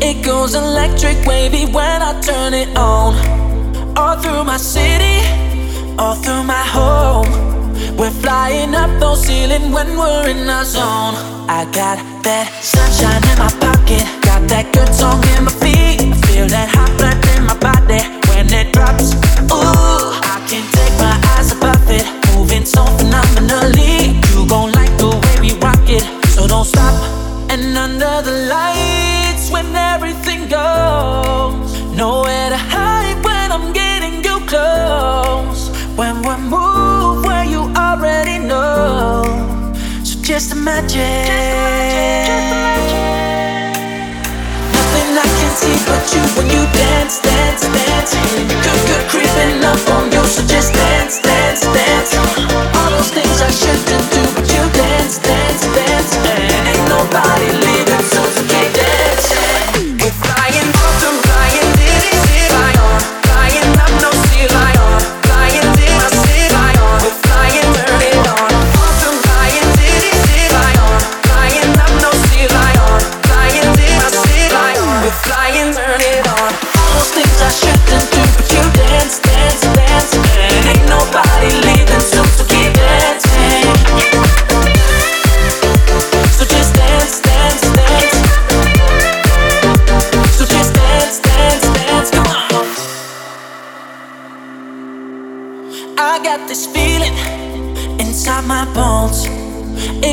It goes electric wavy when I turn it on. All through my city, all through my home. We're flying up those ceilings when we're in our zone. I got that sunshine in my pocket, got that good song in my feet. Feel that hot blood in my body when it drops. Ooh, I can't take my eyes above it, moving so phenomenally. You gon' like the way we rock it, so don't stop. Just imagine. Just imagine, Nothing I can see but you when you dance, dance, dance. Good, good creeping up on you, so just dance, dance, dance.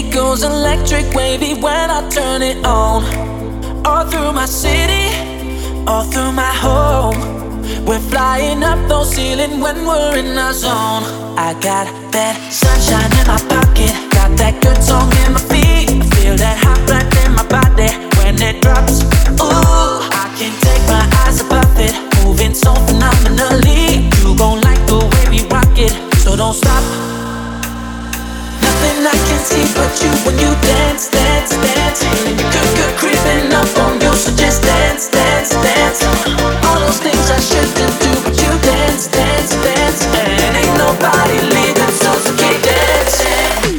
Goes electric wavy when I turn it on. All through my city, all through my home. We're flying up those ceilings when we're in our zone. I got that sunshine in my pocket, got that good song in my feet. Feel that hot blood in my body when it drops. Ooh, I can't take my eyes above it, moving so phenomenally. You gon' like the way we rock it, so don't stop nobody leaving, so, so keep dancing.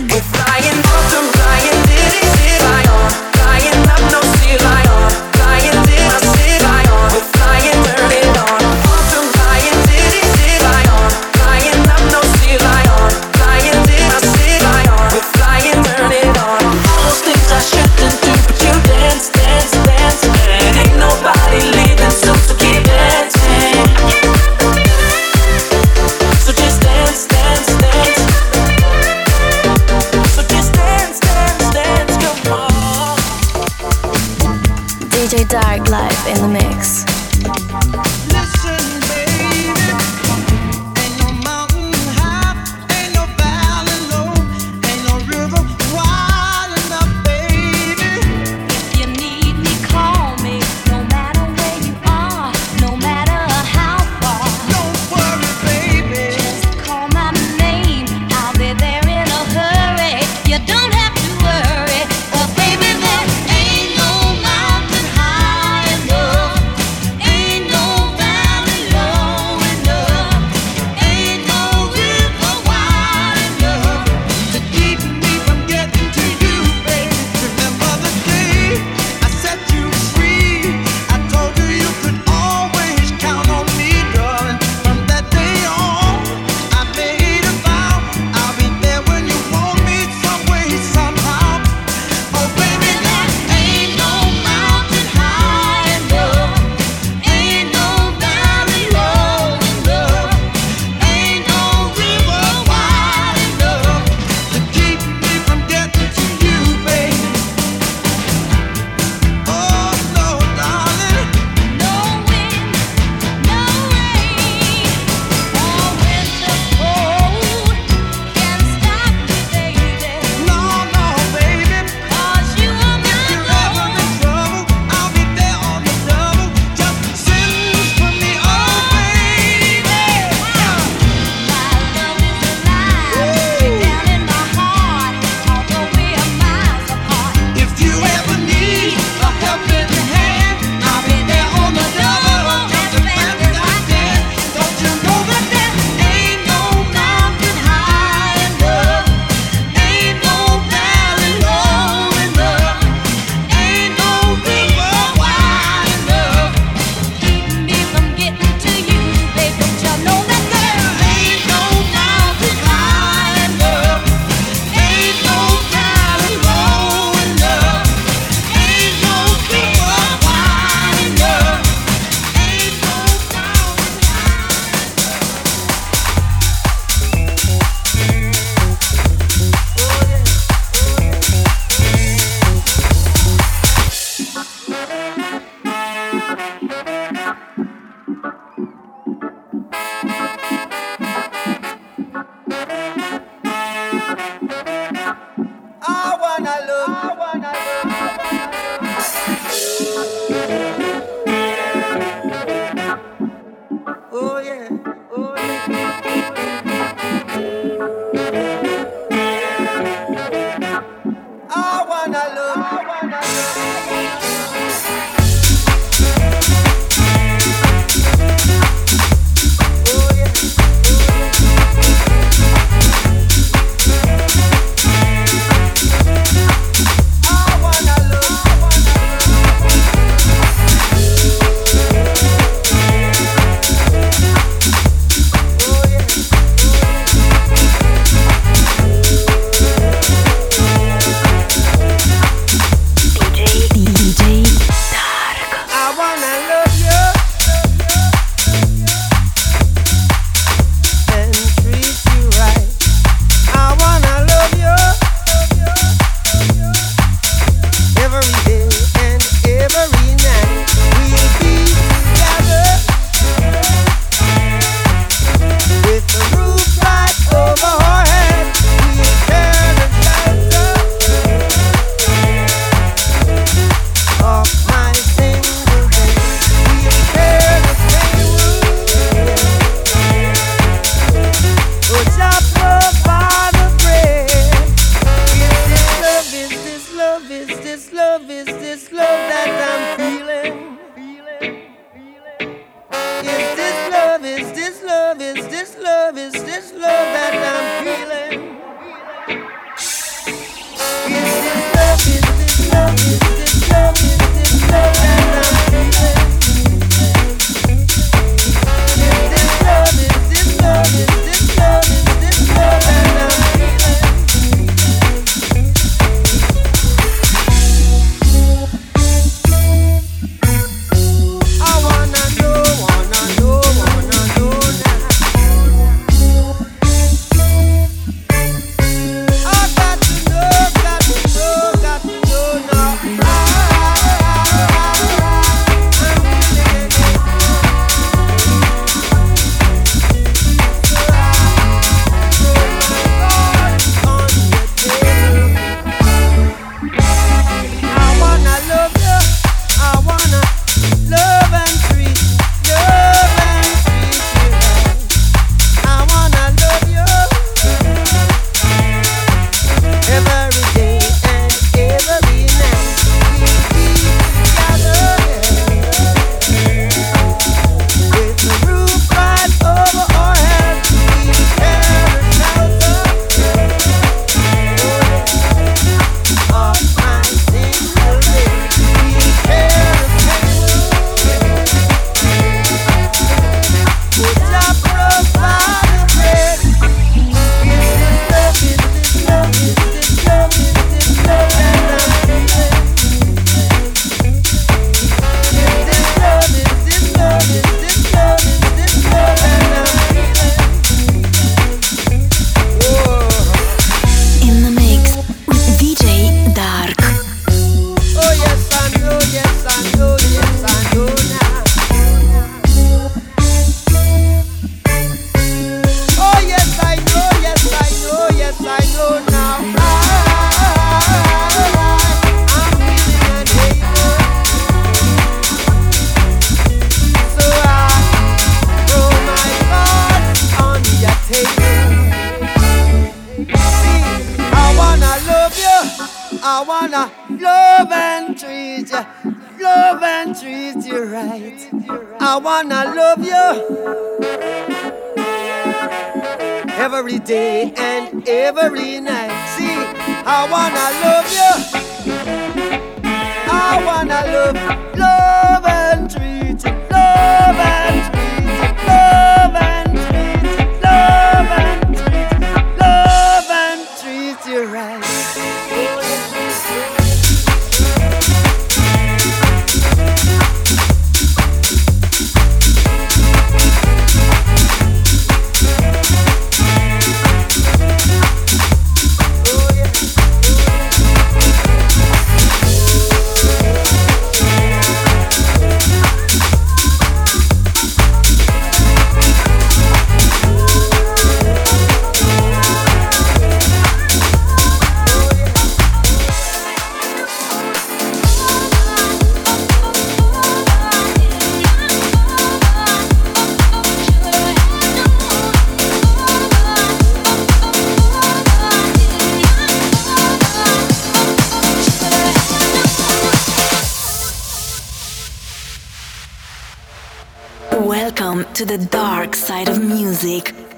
Yourself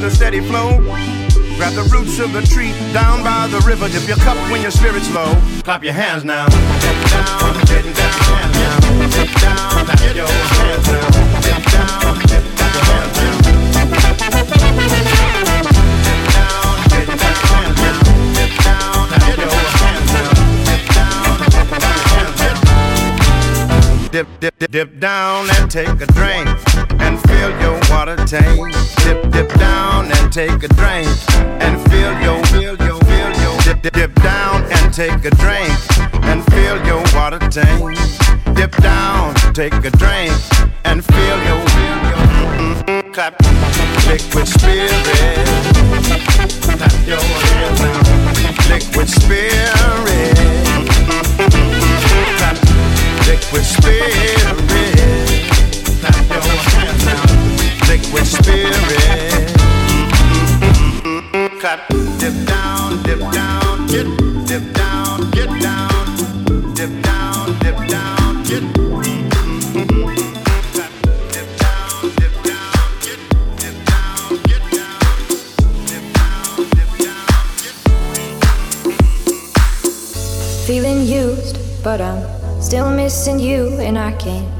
with a steady flow. Grab the roots of the tree down by the river. Dip your cup when your spirit's low. Clap your hands now. Get down, get down, get down, clap your hands now. Get down, get down, get down. dip, dip, dip, dip down and take a drink and fill your water tank. Dip, dip down and take a drink and fill your, fill your, fill your. Dip, dip, dip down and take a drink and fill your water tank. Dip down, take a drink and fill your mm-hmm, clap. Liquid spirit, clap your hands now. Liquid spirit, clap. Liquid spirit, clap your hands now. Liquid spirit, clap. Dip down, dip down, get, dip down, get down, dip down, dip down, get. feeling used, but I'm still missing you, and I can't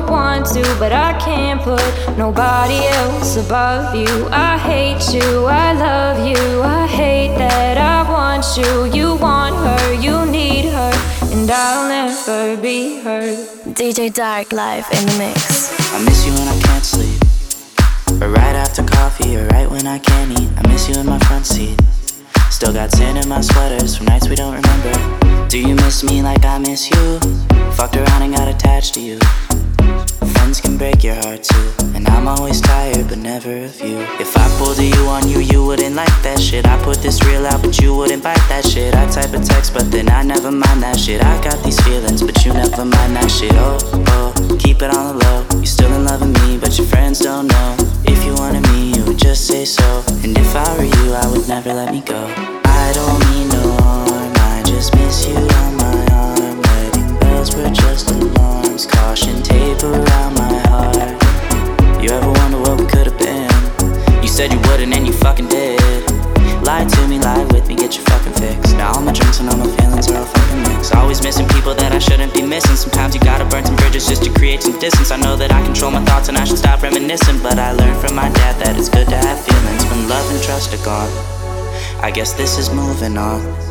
want to, but I can't put nobody else above you. I hate you, I love you, I hate that I want you. You want her, you need her, and I'll never be her. DJ Dark live in the mix. I miss you when I can't sleep, or right after coffee, or right when I can't eat. I miss you in my front seat. Still got sand in my sweaters from nights we don't remember. Do you miss me like I miss you? Fucked around and got attached to you. Friends can break your heart too. And I'm always tired, but never of you. If I pulled you on you, you wouldn't like that shit. I put this real out, but you wouldn't bite that shit. I type a text, but then I never mind that shit. I got these feelings, but you never mind that shit. Oh, oh, keep it on the low. You're still in love with me, but your friends don't know. If you wanted me, you would just say so. And if I were you, I would never let me go. I don't mean no harm, I just miss you on my arm. Wedding bells were just caution tape around my heart. You ever wonder what we could have been? You said you wouldn't, and you fucking did. Lie to me, lie with me, get your fucking fix. Now all my drinks and all my feelings are all fucking mixed. Always missing people that I shouldn't be missing. Sometimes you gotta burn some bridges just to create some distance. I know that I control my thoughts and I should stop reminiscing. But I learned from my dad that it's good to have feelings when love and trust are gone. I guess this is moving on.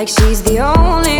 like she's the only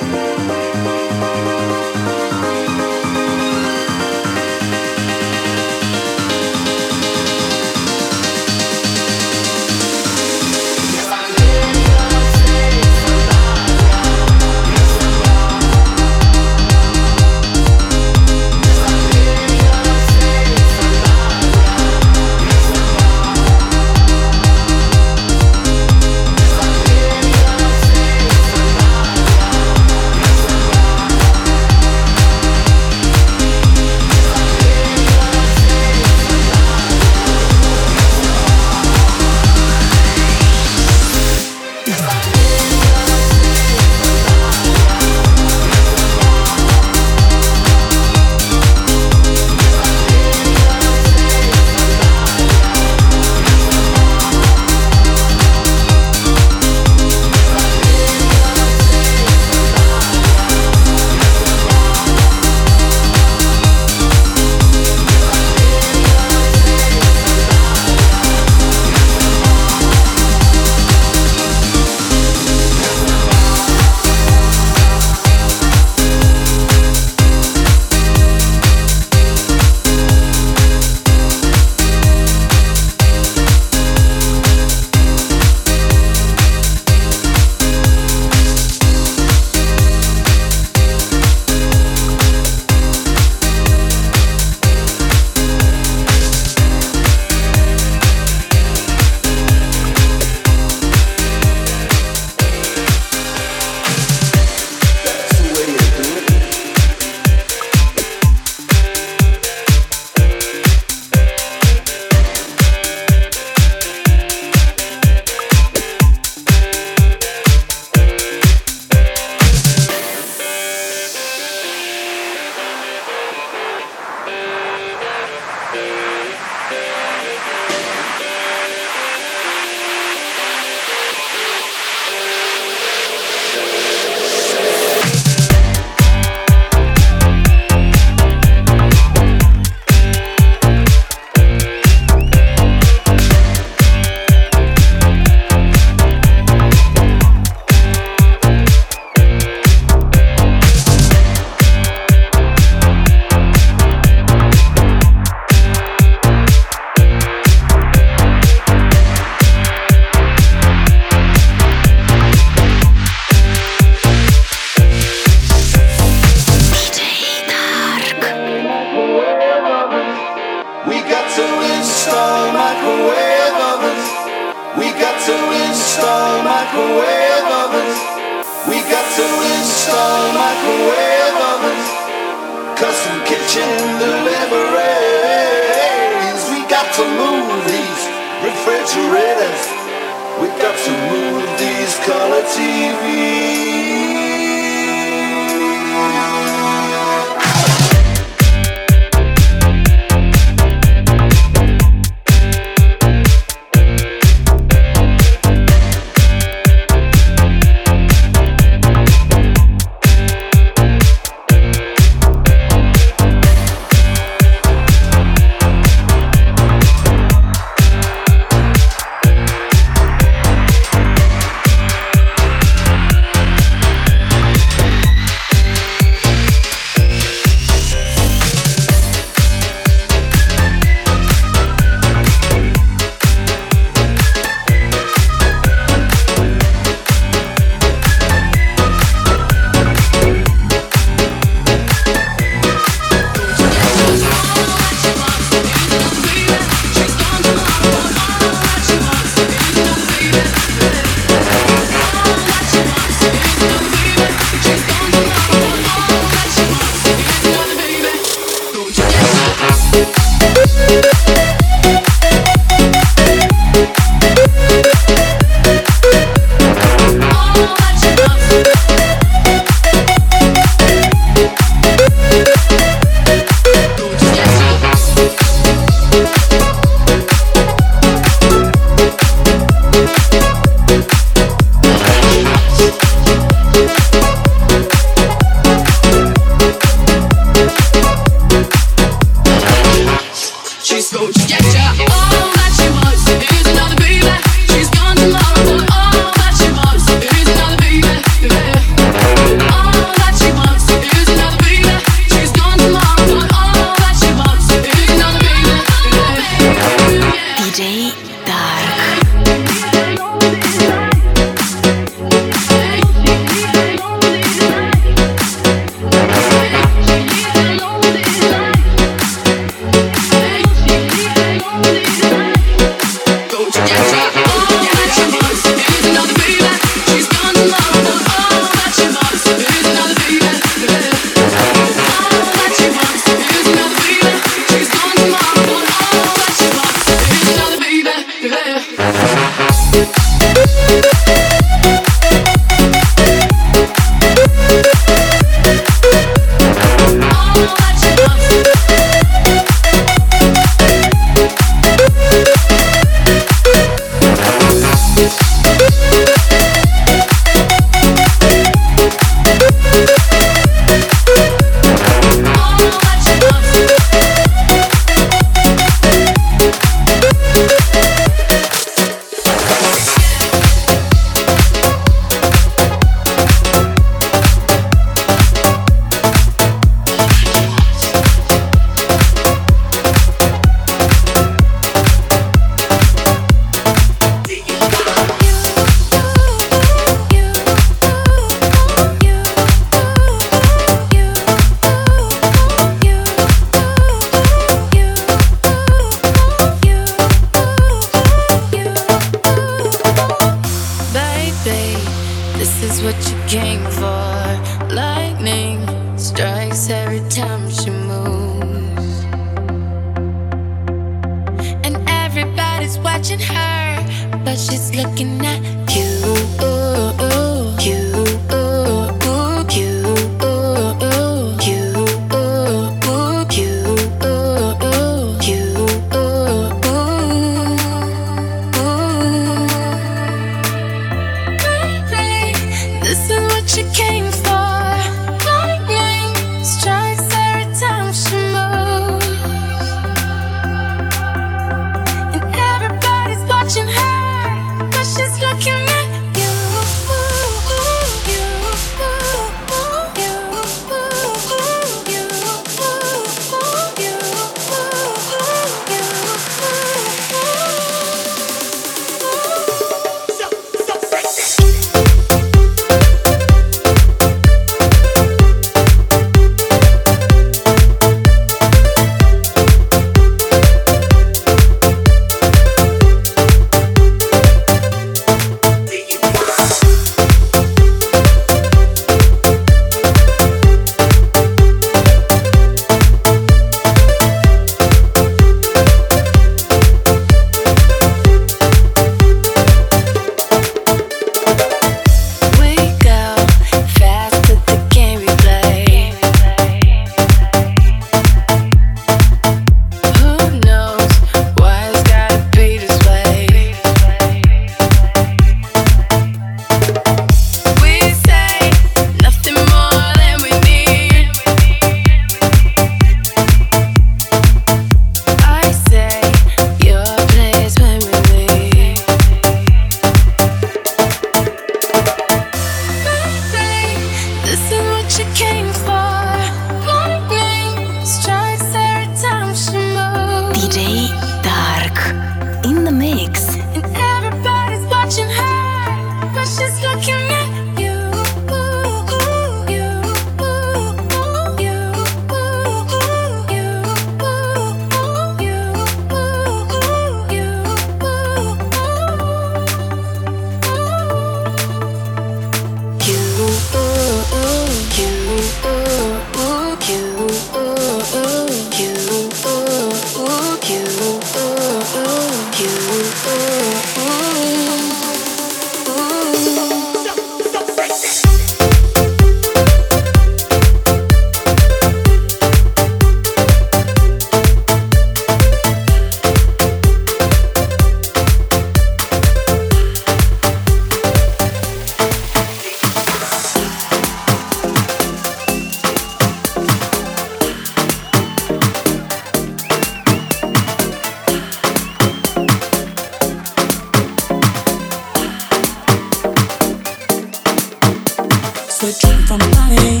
dream from my body.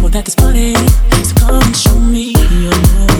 Know that it's funny. So come and show me your love.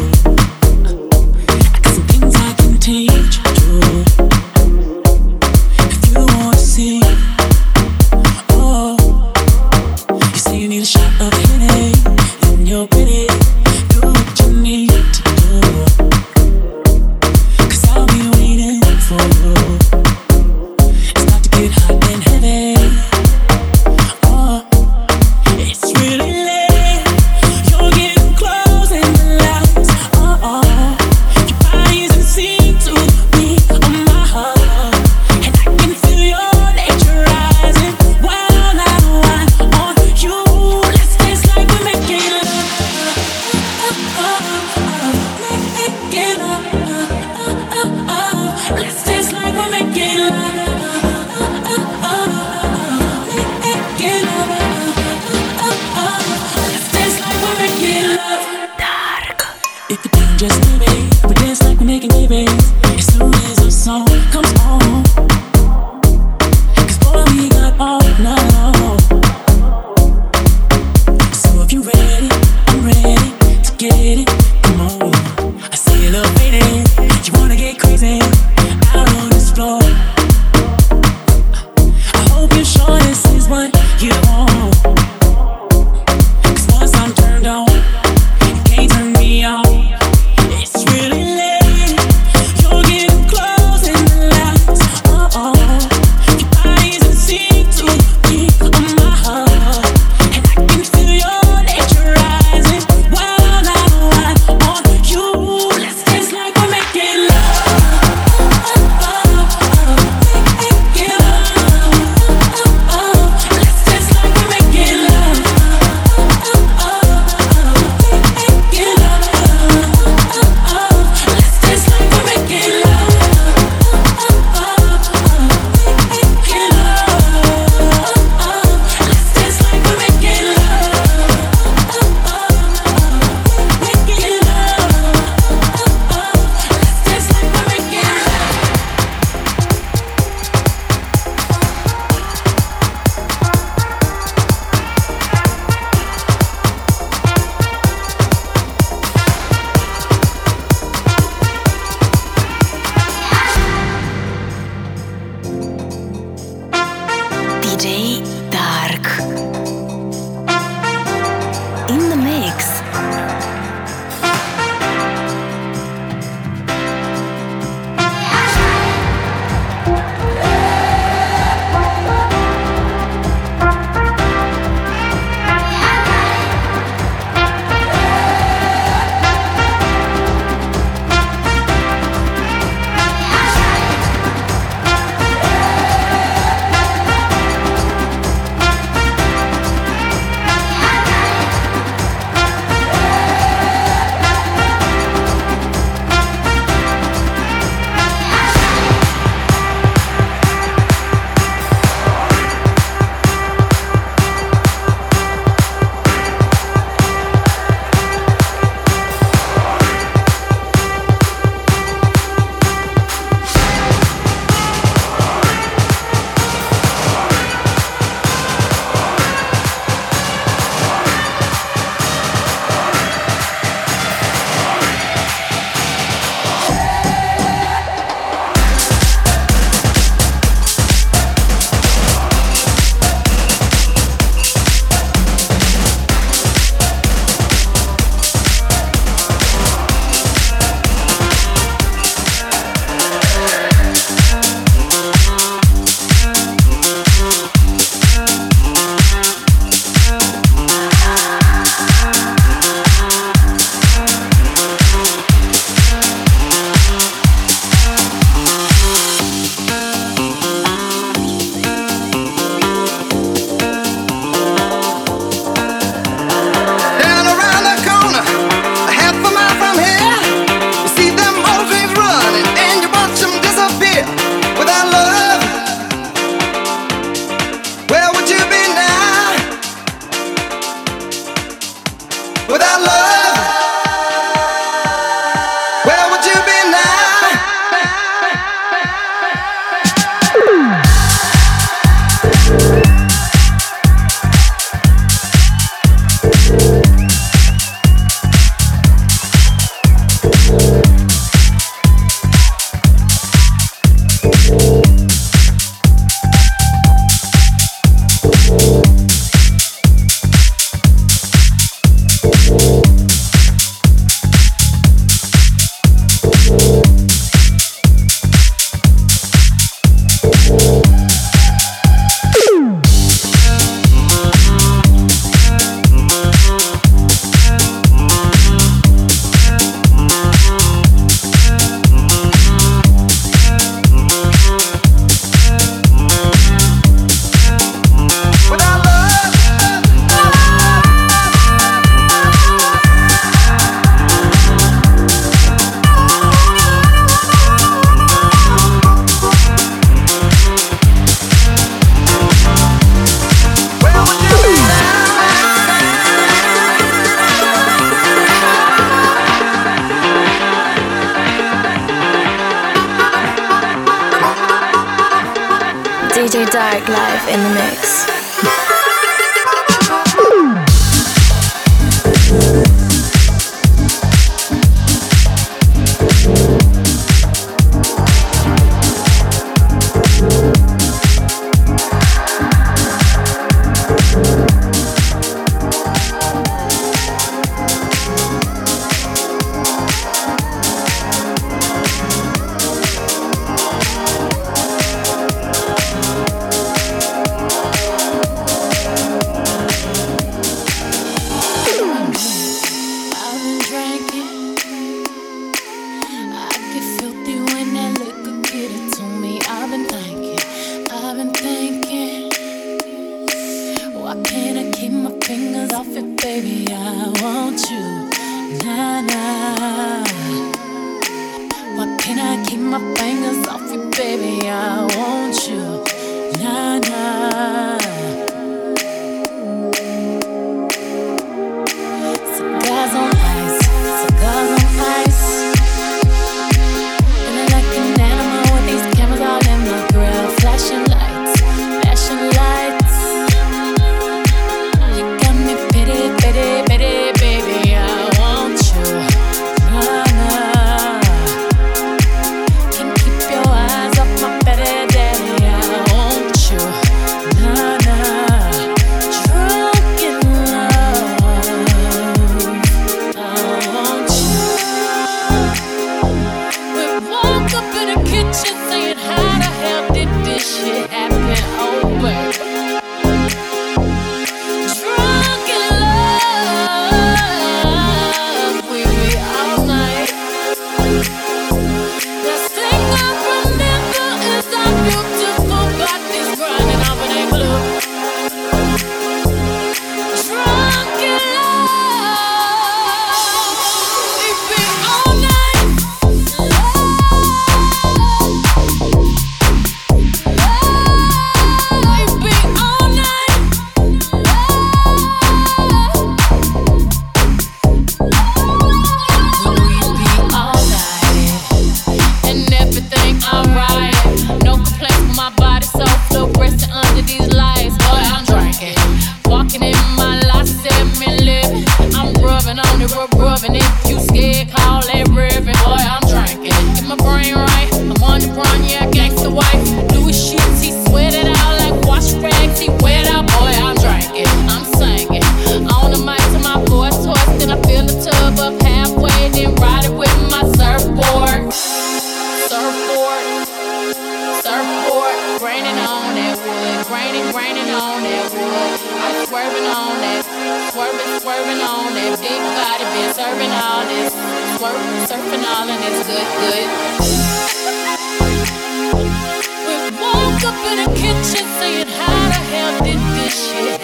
Beautiful, but this grinding up this club.